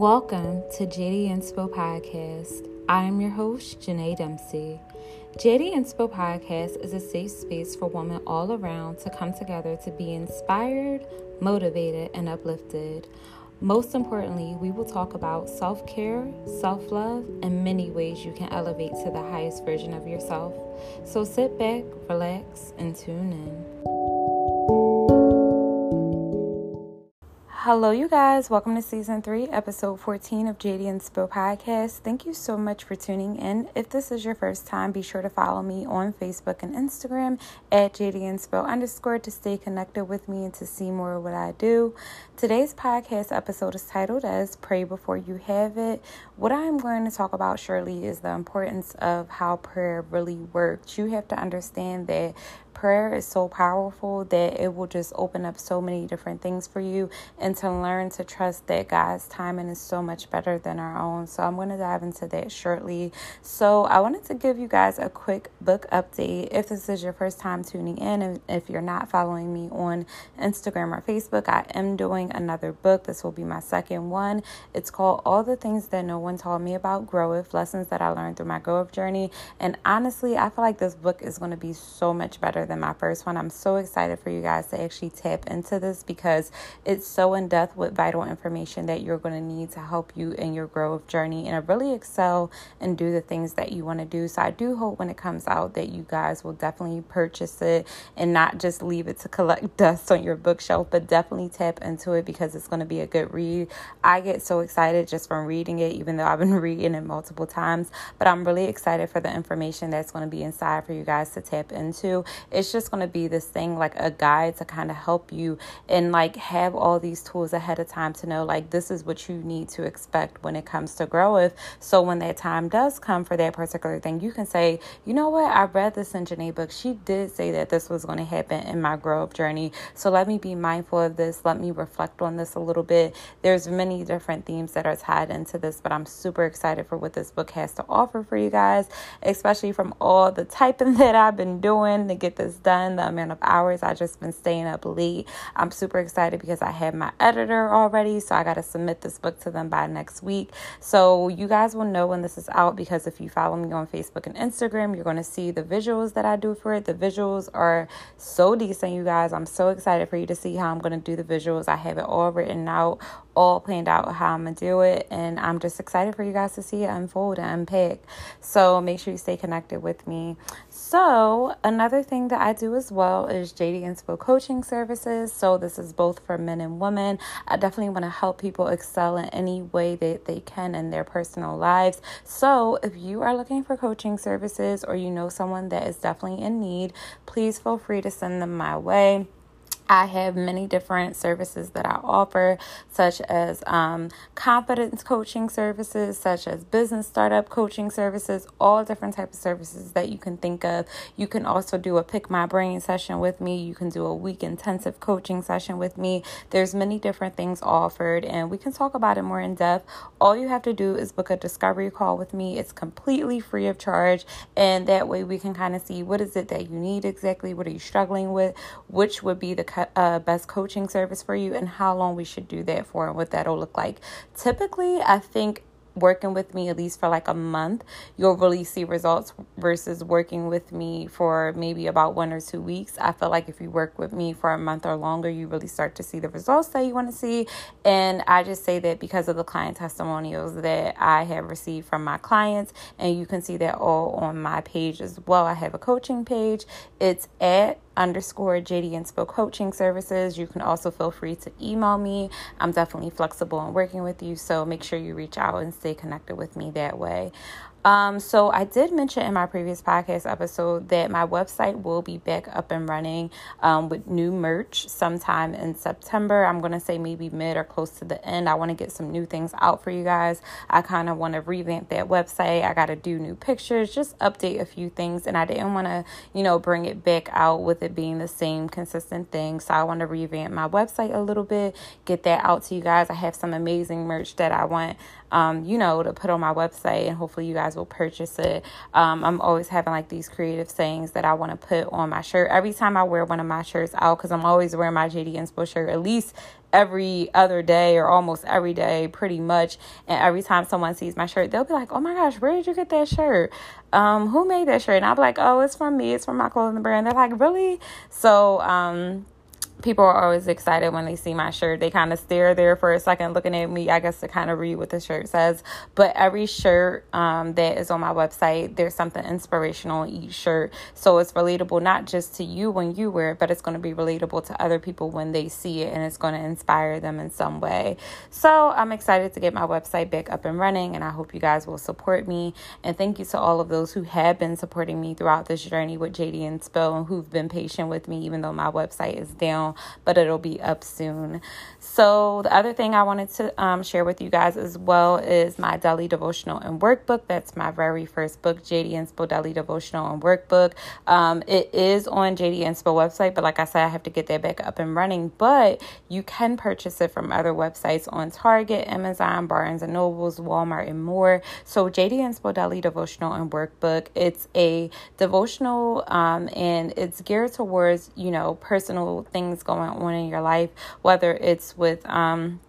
Welcome to JD Inspo Podcast. I am your host, Janae Dempsey. JD Inspo Podcast is a safe space for women all around to come together to be inspired, motivated, and uplifted. Most importantly, we will talk about self care, self love, and many ways you can elevate to the highest version of yourself. So sit back, relax, and tune in. Hello, you guys. Welcome to season three, episode 14 of JD Inspo Podcast. Thank you so much for tuning in. If this is your first time, be sure to follow me on Facebook and Instagram at JD Inspo underscore to stay connected with me and to see more of what I do. Today's podcast episode is titled as Pray Before You Have It. What I'm going to talk about shortly is the importance of how prayer really works. You have to understand that prayer is so powerful that it will just open up so many different things for you and to learn to trust that God's timing is so much better than our own. So I'm going to dive into that shortly. So I wanted to give you guys a quick book update. If this is your first time tuning in and if you're not following me on Instagram or Facebook, I am doing another book. This will be my second one. It's called All the Things That No One Told Me About Growth, Lessons That I Learned Through My Growth Journey. And honestly, I feel like this book is going to be so much better than my first one. I'm so excited for you guys to actually tap into this because it's so in depth with vital information that you're going to need to help you in your growth journey and really excel and do the things that you want to do. So I do hope when it comes out that you guys will definitely purchase it and not just leave it to collect dust on your bookshelf, but definitely tap into it because it's going to be a good read. I get so excited just from reading it, even though I've been reading it multiple times, but I'm really excited for the information that's going to be inside for you guys to tap into. It's just going to be this thing like a guide to kind of help you and like have all these tools ahead of time to know like this is what you need to expect when it comes to growth. So when that time does come for that particular thing, you can say, you know what, I read this in Janae book. She did say that this was going to happen in my growth journey. So let me be mindful of this. Let me reflect on this a little bit. There's many different themes that are tied into this, but I'm super excited for what this book has to offer for you guys, especially from all the typing that I've been doing to get this done, the amount of hours I just been staying up late. I'm super excited because I have my editor already, so I got to submit this book to them by next week. So you guys will know when this is out because if you follow me on Facebook and Instagram, you're going to see the visuals that I do for it. The visuals are so decent, you guys. I'm so excited for you to see how I'm going to do the visuals. I have it all written out, all planned out how I'm going to do it, and I'm just excited for you guys to see it unfold and unpack. So make sure you stay connected with me. So, another thing that I do as well is JD Inspo coaching services. So, this is both for men and women. I definitely want to help people excel in any way that they can in their personal lives. So, if you are looking for coaching services or you know someone that is definitely in need, please feel free to send them my way. I have many different services that I offer, such as um, confidence coaching services, such as business startup coaching services, all different types of services that you can think of. You can also do a pick my brain session with me. You can do a week intensive coaching session with me. There's many different things offered, and we can talk about it more in depth. All you have to do is book a discovery call with me. It's completely free of charge, and that way we can kind of see what is it that you need exactly, what are you struggling with, which would be the uh, best coaching service for you and how long we should do that for and what that'll look like. Typically, I think working with me at least for like a month, you'll really see results versus working with me for maybe about one or two weeks. I feel like if you work with me for a month or longer, you really start to see the results that you want to see. And I just say that because of the client testimonials that I have received from my clients, and you can see that all on my page as well. I have a coaching page. It's at underscore JD Inspo Coaching Services. You can also feel free to email me. I'm definitely flexible in working with you, so make sure you reach out and stay connected with me that way. Um, so I did mention in my previous podcast episode that my website will be back up and running um, with new merch sometime in September. I'm gonna say maybe mid or close to the end. I want to get some new things out for you guys. I kind of want to revamp that website. I got to do new pictures, just update a few things, and I didn't want to, you know, bring it back out with it being the same consistent thing. So I want to revamp my website a little bit, get that out to you guys. I have some amazing merch that I want, um, you know, to put on my website, and hopefully you guys will purchase it. Um, I'm always having like these creative sayings that I want to put on my shirt. Every time I wear one of my shirts out because I'm always wearing my JD Inspo shirt at least every other day or almost every day pretty much. And every time someone sees my shirt they'll be like oh my gosh where did you get that shirt? Um who made that shirt? And i'll be like oh it's from me. It's from my clothing brand. They're like really? So um people are always excited when they see my shirt. They kind of stare there for a second looking at me, I guess, to kind of read what the shirt says. But every shirt um, that is on my website, there's something inspirational in each shirt. So it's relatable not just to you when you wear it, but it's going to be relatable to other people when they see it and it's going to inspire them in some way. So I'm excited to get my website back up and running, and I hope you guys will support me. And thank you to all of those who have been supporting me throughout this journey with JD Inspo and who've been patient with me, even though my website is down but it'll be up soon. So, the other thing I wanted to um, share with you guys as well is my daily devotional and workbook. That's my very first book, JD Inspo Daily Devotional and Workbook. Um, it is on JD Inspo website, but like I said, I have to get that back up and running. But you can purchase it from other websites on Target, Amazon, Barnes and Nobles, Walmart, and more. So, JD Inspo Daily Devotional and Workbook. It's a devotional, um, and it's geared towards you know personal things going on in your life, whether it's with um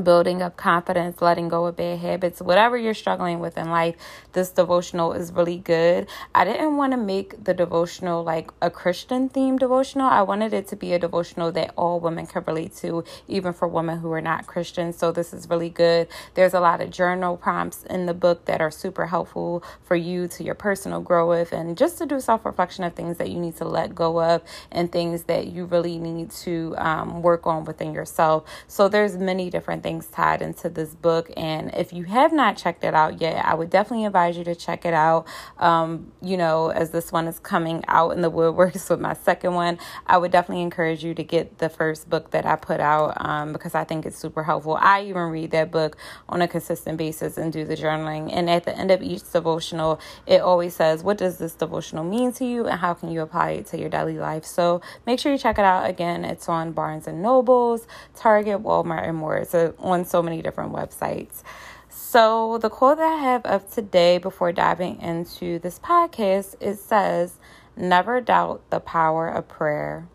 building up confidence, letting go of bad habits, whatever you're struggling with in life, this devotional is really good. I didn't want to make the devotional like a Christian themed devotional. I wanted it to be a devotional that all women can relate to, even for women who are not Christian. So this is really good. There's a lot of journal prompts in the book that are super helpful for you to your personal growth and just to do self reflection of things that you need to let go of and things that you really need to um, work on within yourself. So there's many different things tied into this book. And if you have not checked it out yet, I would definitely advise you to check it out. Um, you know, as this one is coming out in the woodworks with my second one, I would definitely encourage you to get the first book that I put out um, because I think it's super helpful. I even read that book on a consistent basis and do the journaling. And at the end of each devotional, it always says, What does this devotional mean to you and how can you apply it to your daily life? So make sure you check it out. Again, it's on Barnes and Nobles, Target, Walmart, and more. It's a on so many different websites. So, the quote that I have of today before diving into this podcast it says, Never doubt the power of prayer.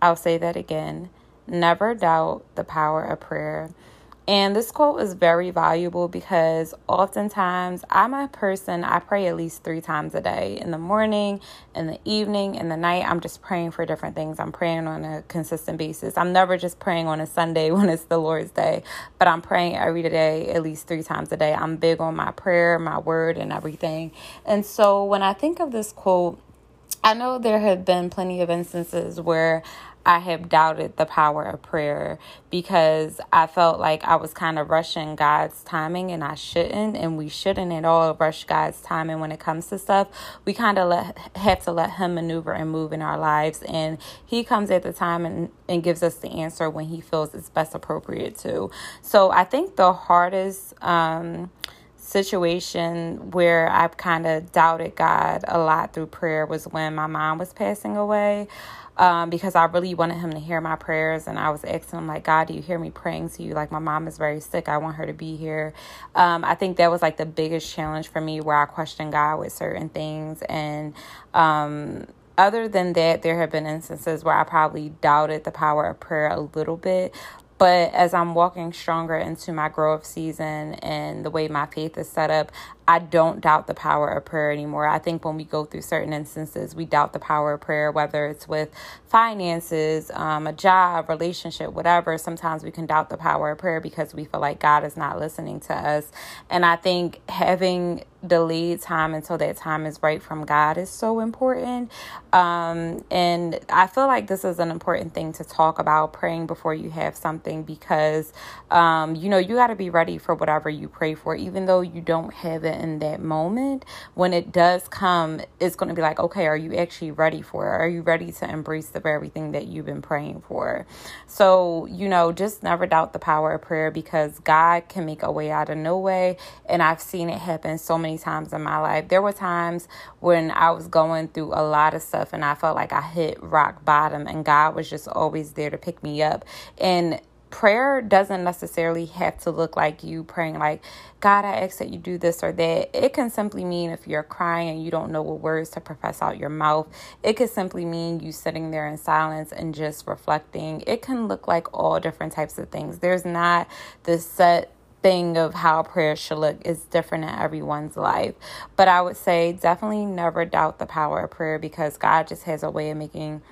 I'll say that again. Never doubt the power of prayer. And this quote is very valuable because oftentimes I'm a person, I pray at least three times a day in the morning, in the evening, in the night. I'm just praying for different things. I'm praying on a consistent basis. I'm never just praying on a Sunday when it's the Lord's day, but I'm praying every day, at least three times a day. I'm big on my prayer, my word, and everything. And so when I think of this quote, I know there have been plenty of instances where I have doubted the power of prayer because I felt like I was kind of rushing God's timing and I shouldn't and we shouldn't at all rush God's timing when it comes to stuff. We kind of have to let him maneuver and move in our lives and he comes at the time and, and gives us the answer when he feels it's best appropriate to. So I think the hardest um situation where I've kind of doubted God a lot through prayer was when my mom was passing away um, because I really wanted him to hear my prayers. And I was asking him, like, God, do you hear me praying to you? Like, my mom is very sick. I want her to be here. Um, I think that was like the biggest challenge for me where I questioned God with certain things. And, um, other than that, there have been instances where I probably doubted the power of prayer a little bit, but as I'm walking stronger into my growth season and the way my faith is set up, I don't doubt the power of prayer anymore. I think when we go through certain instances, we doubt the power of prayer, whether it's with finances, um, a job, relationship, whatever. Sometimes we can doubt the power of prayer because we feel like God is not listening to us. And I think having delayed time until that time is right from God is so important. Um, and I feel like this is an important thing to talk about praying before you have something because, um, you know, you got to be ready for whatever you pray for, even though you don't have it in that moment, when it does come, it's going to be like, okay, are you actually ready for it? Are you ready to embrace the very thing that you've been praying for? So, you know, just never doubt the power of prayer because God can make a way out of no way. And I've seen it happen so many times in my life. There were times when I was going through a lot of stuff and I felt like I hit rock bottom and God was just always there to pick me up. And prayer doesn't necessarily have to look like you praying like god i ask that you do this or that. It can simply mean if you're crying and you don't know what words to profess out your mouth. It could simply mean you sitting there in silence and just reflecting. It can look like all different types of things. There's not this set thing of how prayer should look. Is different in everyone's life. But I would say definitely never doubt the power of prayer because God just has a way of making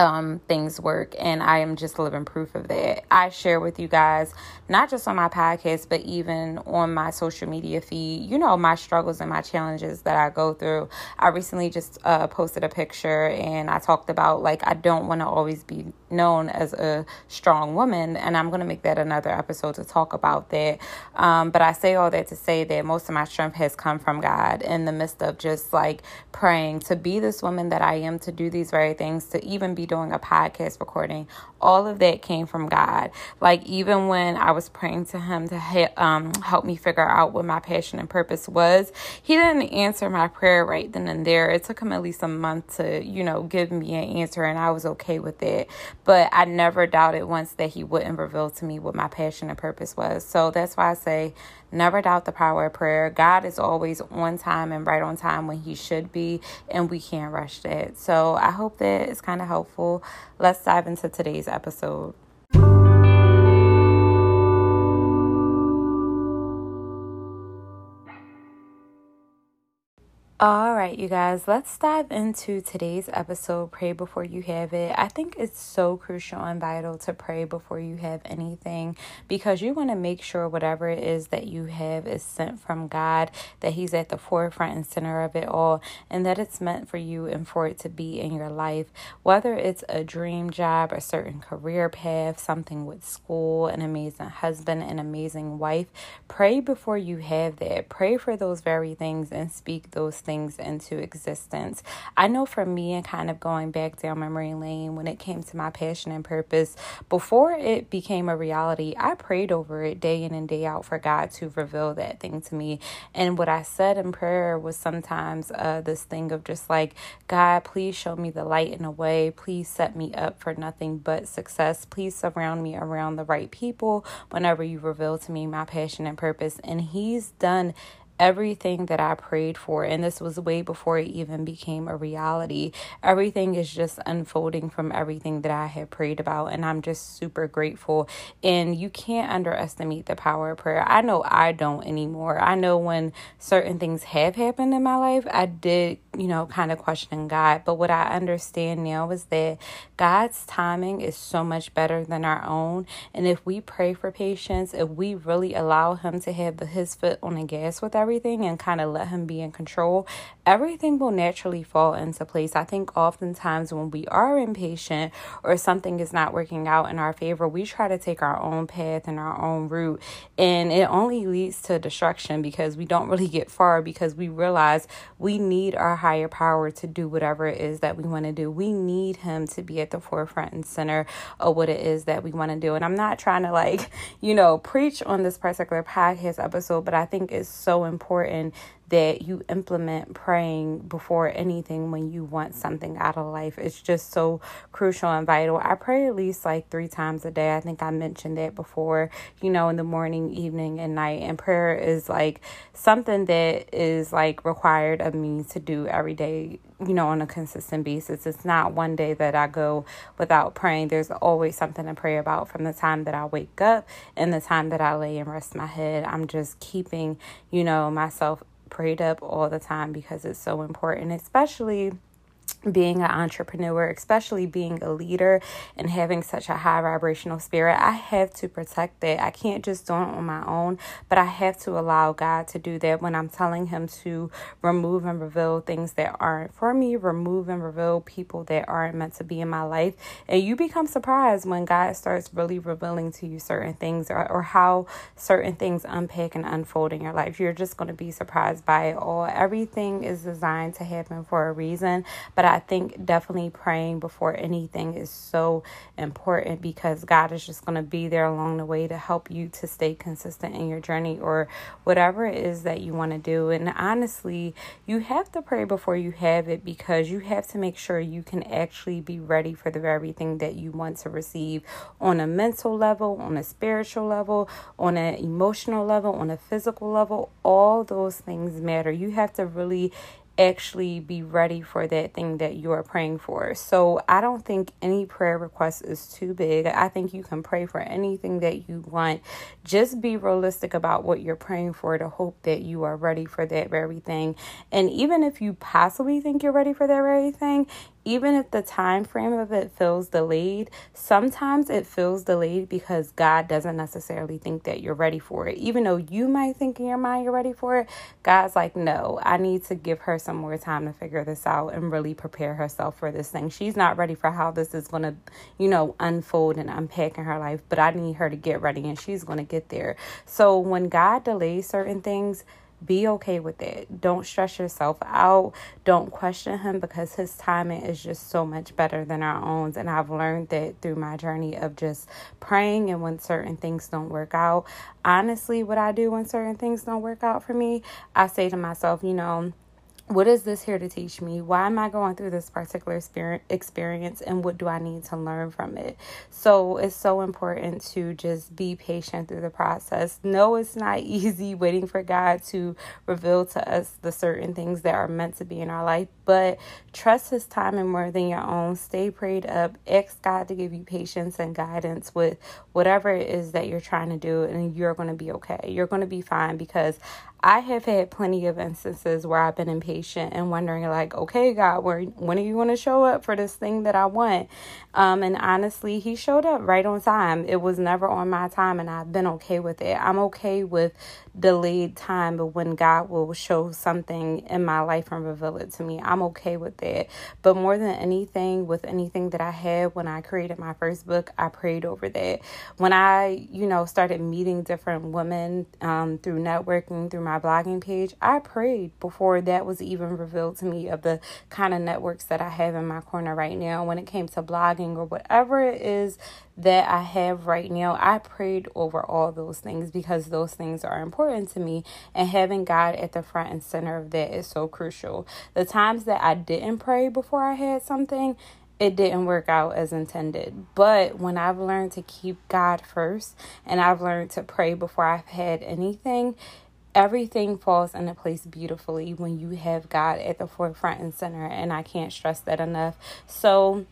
um, things work, and I am just living proof of that. I share with you guys, not just on my podcast, but even on my social media feed, you know, my struggles and my challenges that I go through. I recently just uh, posted a picture and I talked about like, I don't want to always be known as a strong woman, and I'm going to make that another episode to talk about that. Um, but I say all that to say that most of my strength has come from God in the midst of just like praying to be this woman that I am, to do these very things, to even be doing a podcast recording, all of that came from God. Like even when I was praying to Him to ha- um, help me figure out what my passion and purpose was, He didn't answer my prayer right then and there. It took Him at least a month to, you know, give me an answer, and I was okay with it. But I never doubted once that He wouldn't reveal to me what my passion and purpose was. So that's why I say Never doubt the power of prayer. God is always on time and right on time when He should be, and we can't rush that. So I hope that it's kind of helpful. Let's dive into today's episode. All right, you guys, let's dive into today's episode Pray Before You Have It. I think it's so crucial and vital to pray before you have anything because you want to make sure whatever it is that you have is sent from God, that He's at the forefront and center of it all, and that it's meant for you and for it to be in your life. Whether it's a dream job, a certain career path, something with school, an amazing husband, an amazing wife, pray before you have that. Pray for those very things and speak those things things into existence. I know for me, and kind of going back down memory lane when it came to my passion and purpose, before it became a reality, I prayed over it day in and day out for God to reveal that thing to me. And what I said in prayer was sometimes uh, this thing of just like, God, please show me the light in a way. Please set me up for nothing but success. Please surround me around the right people whenever you reveal to me my passion and purpose. And He's done everything that I prayed for, and this was way before it even became a reality. Everything is just unfolding from everything that I had prayed about, and I'm just super grateful. And you can't underestimate the power of prayer. I know I don't anymore. I know when certain things have happened in my life, I did, you know, kind of questioning God. But what I understand now is that God's timing is so much better than our own. And if we pray for patience, if we really allow Him to have His foot on the gas with everything, and kind of let him be in control, everything will naturally fall into place. I think oftentimes when we are impatient or something is not working out in our favor, we try to take our own path and our own route, and it only leads to destruction because we don't really get far because we realize we need our higher power to do whatever it is that we want to do. We need him to be at the forefront and center of what it is that we want to do. And I'm not trying to like, you know, preach on this particular podcast episode, but I think it's so important that you implement praying before anything when you want something out of life. It's just so crucial and vital. I pray at least like three times a day. I think I mentioned that before, you know, in the morning, evening, and night. And prayer is like something that is like required of me to do every day, you know, on a consistent basis. It's not one day that I go without praying. There's always something to pray about from the time that I wake up and the time that I lay and rest my head. I'm just keeping, you know, myself prayed up all the time because it's so important, especially being an entrepreneur, especially being a leader and having such a high vibrational spirit, I have to protect that. I can't just do it on my own, but I have to allow God to do that when I'm telling Him to remove and reveal things that aren't for me, remove and reveal people that aren't meant to be in my life. And you become surprised when God starts really revealing to you certain things or, or how certain things unpack and unfold in your life. You're just going to be surprised by it all. Everything is designed to happen for a reason, but I think definitely praying before anything is so important because God is just going to be there along the way to help you to stay consistent in your journey or whatever it is that you want to do. And honestly, you have to pray before you have it because you have to make sure you can actually be ready for the very thing that you want to receive on a mental level, on a spiritual level, on an emotional level, on a physical level. All those things matter. You have to really actually be ready for that thing that you are praying for. So I don't think any prayer request is too big. I think you can pray for anything that you want. Just be realistic about what you're praying for to hope that you are ready for that very thing. And even if you possibly think you're ready for that very thing, even if the time frame of it feels delayed, sometimes it feels delayed because God doesn't necessarily think that you're ready for it. Even though you might think in your mind you're ready for it, God's like, no, I need to give her some more time to figure this out and really prepare herself for this thing. She's not ready for how this is going to, you know, unfold and unpack in her life, but I need her to get ready and she's going to get there. So when God delays certain things, be okay with it. Don't stress yourself out. Don't question him because his timing is just so much better than our own. And I've learned that through my journey of just praying and when certain things don't work out. Honestly, what I do when certain things don't work out for me, I say to myself, you know, what is this here to teach me? Why am I going through this particular experience and what do I need to learn from it? So it's so important to just be patient through the process. No, it's not easy waiting for God to reveal to us the certain things that are meant to be in our life, but trust His timing more than your own. Stay prayed up. Ask God to give you patience and guidance with whatever it is that you're trying to do, and you're going to be okay. You're going to be fine because I have had plenty of instances where I've been impatient and wondering, like, okay, God, where, when are you going to show up for this thing that I want? Um, and honestly, He showed up right on time. It was never on my time, and I've been okay with it. I'm okay with delayed time, but when God will show something in my life and reveal it to me, I'm okay with that. But more than anything, with anything that I had when I created my first book, I prayed over that. When I, you know, started meeting different women um, through networking, through my blogging page, I prayed before that was even revealed to me of the kind of networks that I have in my corner right now when it came to blogging or whatever it is that I have right now, I prayed over all those things because those things are important to me. And having God at the front and center of that is so crucial. The times that I didn't pray before I had something, it didn't work out as intended. But when I've learned to keep God first and I've learned to pray before I've had anything, everything falls into place beautifully when you have God at the forefront and center. And I can't stress that enough. So,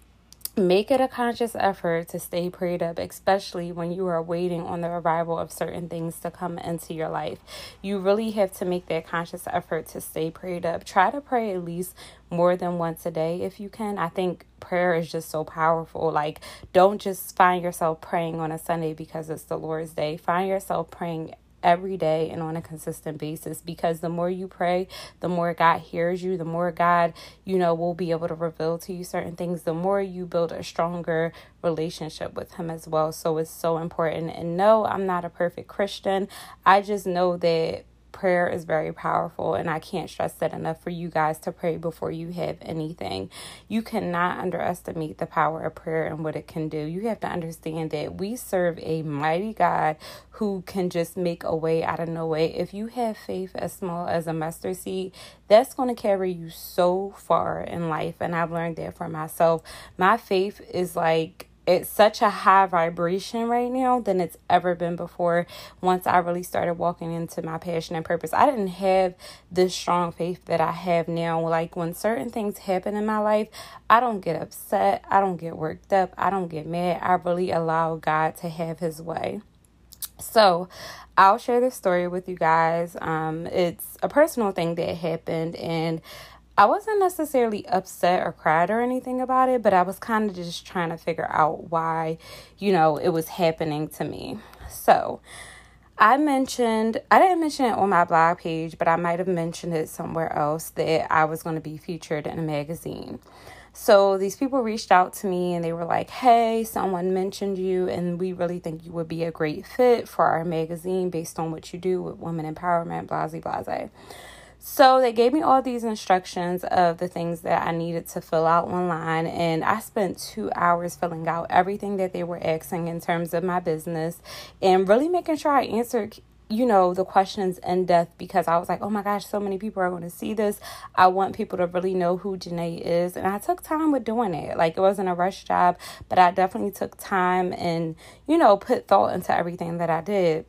Make it a conscious effort to stay prayed up, especially when you are waiting on the arrival of certain things to come into your life. You really have to make that conscious effort to stay prayed up. Try to pray at least more than once a day if you can. I think prayer is just so powerful. Like, don't just find yourself praying on a Sunday because it's the Lord's Day. Find yourself praying every day and on a consistent basis because the more you pray, the more God hears you, the more God, you know, will be able to reveal to you certain things, the more you build a stronger relationship with Him as well. So it's so important. And no, I'm not a perfect Christian. I just know that prayer is very powerful, and I can't stress that enough for you guys to pray before you have anything. You cannot underestimate the power of prayer and what it can do. You have to understand that we serve a mighty God who can just make a way out of no way. If you have faith as small as a mustard seed, that's going to carry you so far in life. And I've learned that for myself. My faith is like it's such a high vibration right now than it's ever been before once I really started walking into my passion and purpose. I didn't have this strong faith that I have now. Like when certain things happen in my life, I don't get upset, I don't get worked up, I don't get mad. I really allow God to have his way. So, I'll share this story with you guys. Um, it's a personal thing that happened, and I wasn't necessarily upset or cried or anything about it, but I was kind of just trying to figure out why, you know, it was happening to me. So, I mentioned, I didn't mention it on my blog page, but I might have mentioned it somewhere else that I was going to be featured in a magazine. So these people reached out to me and they were like, hey, someone mentioned you, and we really think you would be a great fit for our magazine based on what you do with women empowerment, blah, blah. So they gave me all these instructions of the things that I needed to fill out online. And I spent two hours filling out everything that they were asking in terms of my business and really making sure I answered you know, the questions in depth because I was like, oh my gosh, so many people are going to see this. I want people to really know who Janae is. And I took time with doing it. Like, it wasn't a rush job, but I definitely took time and, you know, put thought into everything that I did.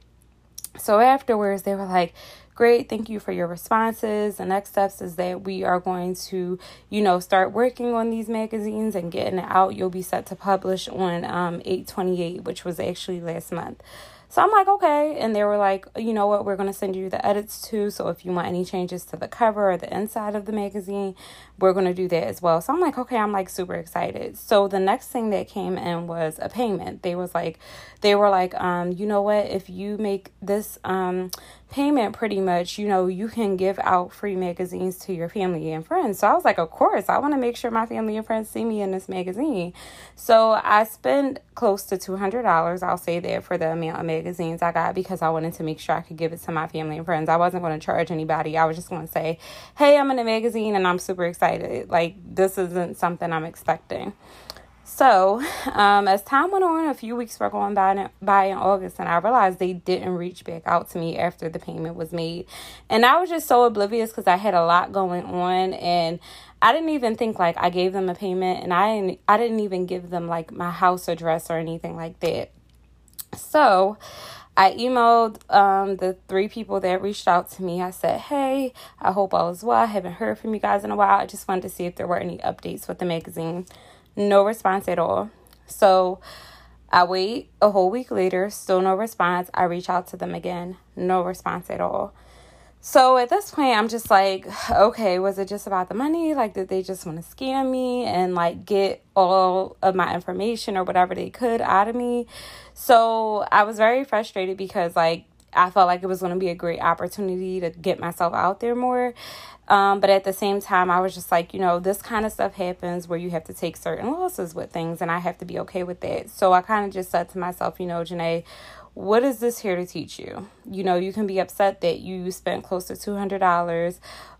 So afterwards, they were like, great thank you for your responses the next steps is that we are going to you know start working on these magazines and getting it out you'll be set to publish on um 828 which was actually last month so I'm like, okay. And they were like, you know what, we're going to send you the edits too. So if you want any changes to the cover or the inside of the magazine, we're going to do that as well. So I'm like, okay, I'm like super excited. So the next thing that came in was a payment. They was like, they were like, um, you know what, if you make this um payment pretty much, you know, you can give out free magazines to your family and friends. So I was like, of course, I want to make sure my family and friends see me in this magazine. So I spent close to $200, I'll say that, for the amount of magazines I got because I wanted to make sure I could give it to my family and friends. I wasn't going to charge anybody. I was just going to say, hey, I'm in a magazine and I'm super excited. Like, this isn't something I'm expecting. So, um, as time went on, a few weeks were going by, by in August, and I realized they didn't reach back out to me after the payment was made. And I was just so oblivious because I had a lot going on, and I didn't even think like I gave them a payment, and I didn't, I didn't even give them like my house address or anything like that. So, I emailed um, the three people that reached out to me. I said, Hey, I hope all is well. I haven't heard from you guys in a while. I just wanted to see if there were any updates with the magazine. No response at all. So I wait a whole week later, still no response. I reach out to them again, no response at all. So at this point, I'm just like, okay, was it just about the money? Like, did they just want to scam me and like get all of my information or whatever they could out of me? So I was very frustrated because, like, I felt like it was going to be a great opportunity to get myself out there more. Um, but at the same time, I was just like, you know, this kind of stuff happens where you have to take certain losses with things, and I have to be okay with that. So I kind of just said to myself, you know, Janae, what is this here to teach you? You know, you can be upset that you spent close to $200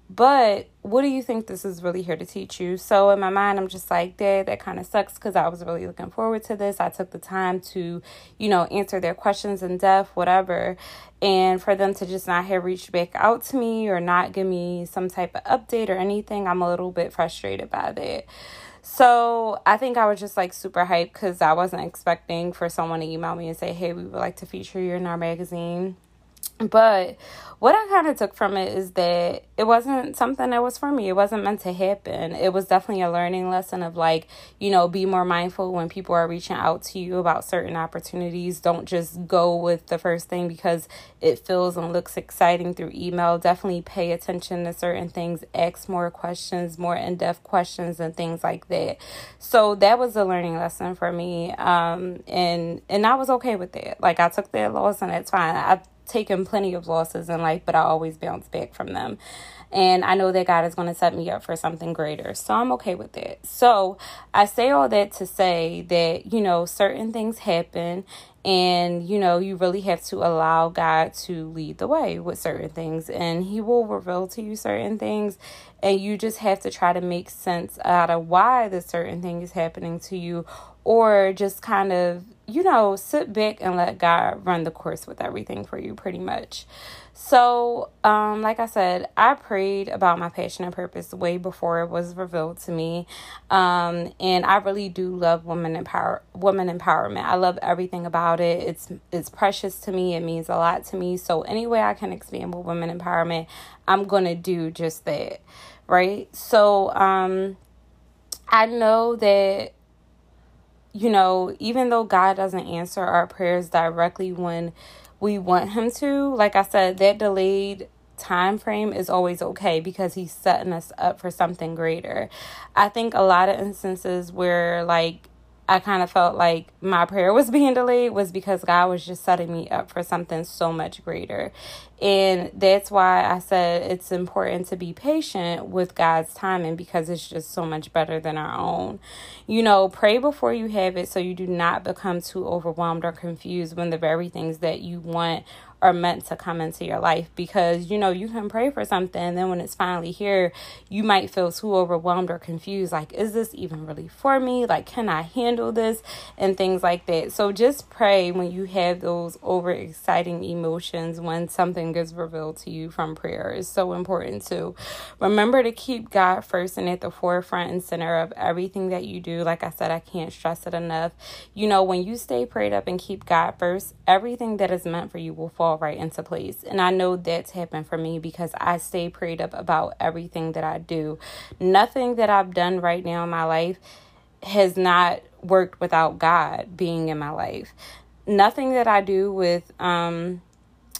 but what do you think this is really here to teach you? So in my mind, I'm just like, Dad, that kind of sucks because I was really looking forward to this. I took the time to, you know, answer their questions in depth, whatever. And for them to just not have reached back out to me or not give me some type of update or anything, I'm a little bit frustrated by that. So I think I was just like super hyped because I wasn't expecting for someone to email me and say, hey, we would like to feature you in our magazine. But what I kind of took from it is that it wasn't something that was for me. It wasn't meant to happen. It was definitely a learning lesson of like, you know, be more mindful when people are reaching out to you about certain opportunities. Don't just go with the first thing because it feels and looks exciting through email. Definitely pay attention to certain things, ask more questions, more in depth questions, and things like that. So that was a learning lesson for me. Um, and and I was okay with that. Like I took that loss and it's fine. I taken plenty of losses in life, but I always bounce back from them. And I know that God is going to set me up for something greater. So I'm okay with it. So I say all that to say that, you know, certain things happen and you know you really have to allow god to lead the way with certain things and he will reveal to you certain things and you just have to try to make sense out of why the certain thing is happening to you or just kind of you know, sit back and let God run the course with everything for you, pretty much. So, um, like I said, I prayed about my passion and purpose way before it was revealed to me. Um, and I really do love women empower woman empowerment. I love everything about it. It's it's precious to me. It means a lot to me. So any way I can expand with women empowerment, I'm gonna do just that. Right. So um I know that you know, even though God doesn't answer our prayers directly when we want him to, like I said, that delayed time frame is always okay because he's setting us up for something greater. I think a lot of instances where like I kind of felt like my prayer was being delayed was because God was just setting me up for something so much greater. And that's why I said it's important to be patient with God's timing because it's just so much better than our own. You know, pray before you have it so you do not become too overwhelmed or confused when the very things that you want are meant to come into your life because you know you can pray for something and then when it's finally here you might feel too overwhelmed or confused like is this even really for me? Like can i handle this? And things like that. So just pray when you have those over exciting emotions when something gets revealed to you from prayer. Is so important too remember to keep god first and at the forefront and center of everything that you do. Like i said i can't stress it enough. You know when you stay prayed up and keep god first everything that is meant for you will fall right into place. And I know that's happened for me because I stay prayed up about everything that I do. Nothing that I've done right now in my life has not worked without God being in my life. Nothing that I do with um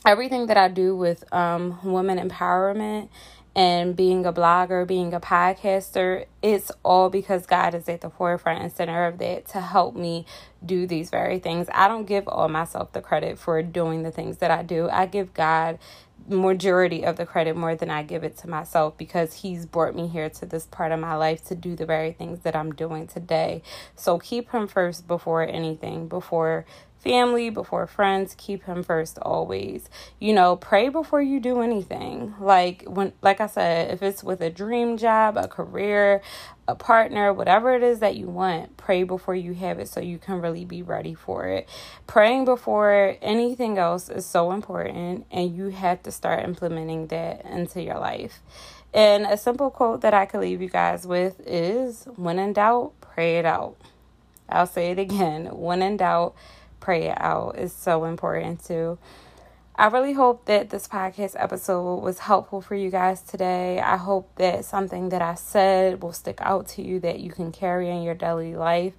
everything that I do with um women empowerment and being a blogger, being a podcaster, it's all because God is at the forefront and center of that to help me do these very things. I don't give all myself the credit for doing the things that I do. I give God majority of the credit more than I give it to myself because he's brought me here to this part of my life to do the very things that I'm doing today. So keep him first before anything, before family, before friends, keep him first always. You know, pray before you do anything. Like when like I said, if it's with a dream job, a career, a partner, whatever it is that you want, pray before you have it so you can really be ready for it. Praying before anything else is so important and you have to start implementing that into your life. And a simple quote that I could leave you guys with is when in doubt, pray it out. I'll say it again. When in doubt, pray it out is so important too. I really hope that this podcast episode was helpful for you guys today. I hope that something that I said will stick out to you that you can carry in your daily life.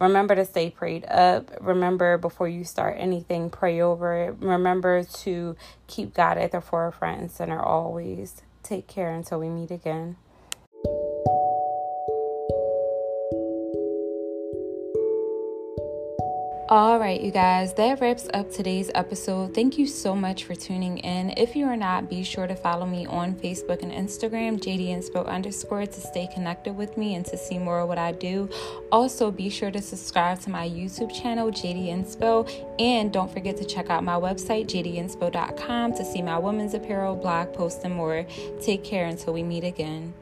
Remember to stay prayed up. Remember before you start anything, pray over it. Remember to keep God at the forefront and center always. Take care until we meet again. All right, you guys, that wraps up today's episode. Thank you so much for tuning in. If you are not, be sure to follow me on Facebook and Instagram, JD Inspo underscore, to stay connected with me and to see more of what I do. Also, be sure to subscribe to my YouTube channel, JD Inspo, and don't forget to check out my website, jdinspo.com, to see my women's apparel, blog posts, and more. Take care until we meet again.